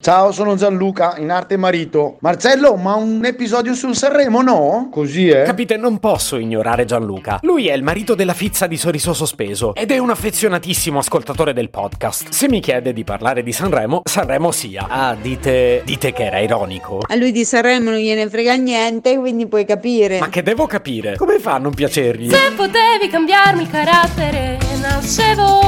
Ciao, sono Gianluca, in arte marito. Marcello, ma un episodio sul Sanremo, no? Così è? Capite, non posso ignorare Gianluca. Lui è il marito della fizza di Sorriso Sospeso ed è un affezionatissimo ascoltatore del podcast. Se mi chiede di parlare di Sanremo, Sanremo sia. Ah, dite, dite che era ironico. A lui di Sanremo non gliene frega niente, quindi puoi capire. Ma che devo capire? Come fa a non piacergli? Se potevi cambiarmi il carattere, nascevo.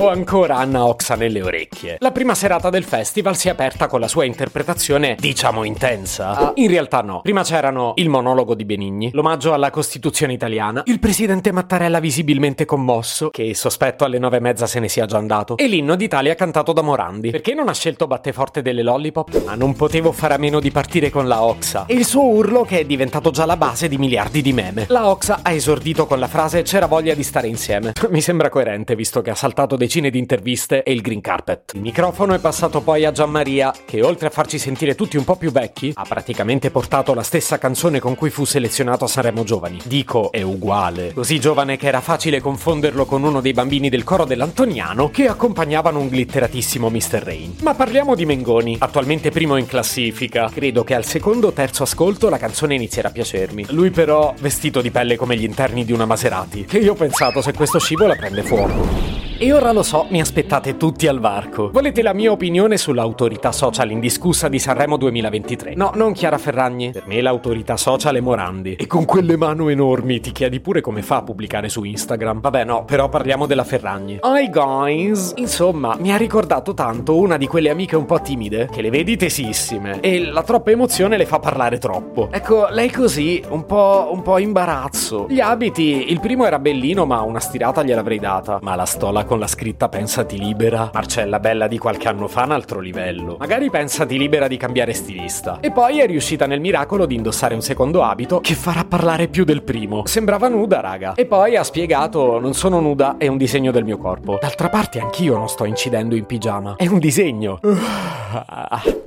Ho ancora Anna Oxa nelle orecchie. La prima serata del festival si è aperta con la sua interpretazione, diciamo, intensa. In realtà no. Prima c'erano il monologo di Benigni, l'omaggio alla Costituzione italiana, il presidente Mattarella visibilmente commosso, che sospetto alle nove e mezza se ne sia già andato, e l'inno d'Italia cantato da Morandi. Perché non ha scelto Batteforte delle Lollipop? Ma non potevo fare a meno di partire con la Oxa. E il suo urlo che è diventato già la base di miliardi di meme. La Oxa ha esordito con la frase c'era voglia di stare insieme. Mi sembra coerente visto che ha saltato decine di interviste e il green carpet. Il microfono è passato poi a Gianmaria, che oltre a farci sentire tutti un po' più vecchi, ha praticamente portato la stessa canzone con cui fu selezionato a Sanremo Giovani. Dico, è uguale. Così giovane che era facile confonderlo con uno dei bambini del coro dell'Antoniano che accompagnavano un glitteratissimo Mr. Rain. Ma parliamo di Mengoni, attualmente primo in classifica. Credo che al secondo o terzo ascolto la canzone inizierà a piacermi. Lui però vestito di pelle come gli interni di una Maserati, che io ho pensato se questo scivola prende fuoco. E ora lo so, mi aspettate tutti al varco. Volete la mia opinione sull'autorità social indiscussa di Sanremo 2023? No, non Chiara Ferragni. Per me l'autorità social è Morandi. E con quelle mano enormi ti chiedi pure come fa a pubblicare su Instagram. Vabbè, no, però parliamo della Ferragni. Hi guys! Insomma, mi ha ricordato tanto una di quelle amiche un po' timide, che le vedi tesissime. E la troppa emozione le fa parlare troppo. Ecco, lei così, un po', un po' imbarazzo. Gli abiti, il primo era bellino, ma una stirata gliel'avrei data. Ma la stola con la scritta pensati libera. Marcella Bella di qualche anno fa un altro livello. Magari pensati libera di cambiare stilista. E poi è riuscita nel miracolo di indossare un secondo abito che farà parlare più del primo. Sembrava nuda, raga. E poi ha spiegato: non sono nuda, è un disegno del mio corpo. D'altra parte anch'io non sto incidendo in pigiama. È un disegno.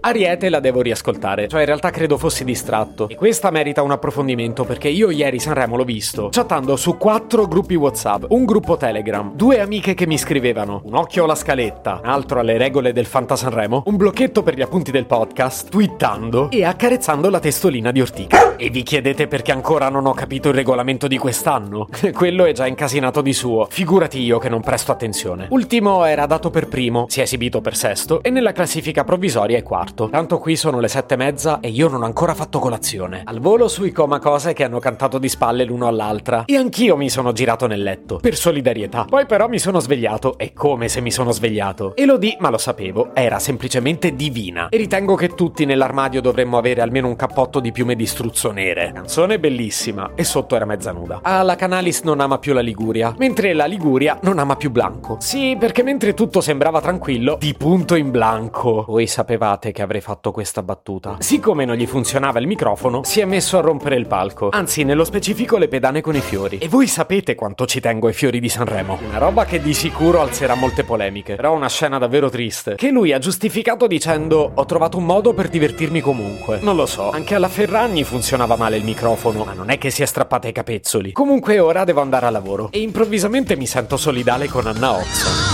Ariete la devo riascoltare. Cioè, in realtà credo fossi distratto. E questa merita un approfondimento perché io ieri Sanremo l'ho visto. Chattando su quattro gruppi WhatsApp, un gruppo Telegram, due amiche che mi scrivevano, un occhio alla scaletta, un altro alle regole del Fanta Sanremo, un blocchetto per gli appunti del podcast, twittando e accarezzando la testolina di Ortica. E vi chiedete perché ancora non ho capito il regolamento di quest'anno? Quello è già incasinato di suo. Figurati io che non presto attenzione. Ultimo era dato per primo, si è esibito per sesto e nella classifica provvisoria è quarto. Tanto qui sono le sette e mezza e io non ho ancora fatto colazione. Al volo sui coma cose che hanno cantato di spalle l'uno all'altra. E anch'io mi sono girato nel letto, per solidarietà. Poi però mi sono svegliato e come se mi sono svegliato. E lo di, ma lo sapevo, era semplicemente divina. E ritengo che tutti nell'armadio dovremmo avere almeno un cappotto di piume di struzzo nere. Canzone bellissima e sotto era mezza nuda. Ah, la Canalis non ama più la Liguria, mentre la Liguria non ama più Blanco. Sì, perché mentre tutto sembrava tranquillo, di punto in blanco. Voi sapevate che avrei fatto questa battuta. Siccome non gli funzionava il microfono, si è messo a rompere il palco. Anzi, nello specifico le pedane con i fiori. E voi sapete quanto ci tengo ai fiori di Sanremo. Una roba che di sicuro alzerà molte polemiche. Però una scena davvero triste. Che lui ha giustificato dicendo: Ho trovato un modo per divertirmi comunque. Non lo so, anche alla Ferragni funzionava male il microfono, ma non è che si è strappata i capezzoli. Comunque ora devo andare a lavoro. E improvvisamente mi sento solidale con Anna Oxa.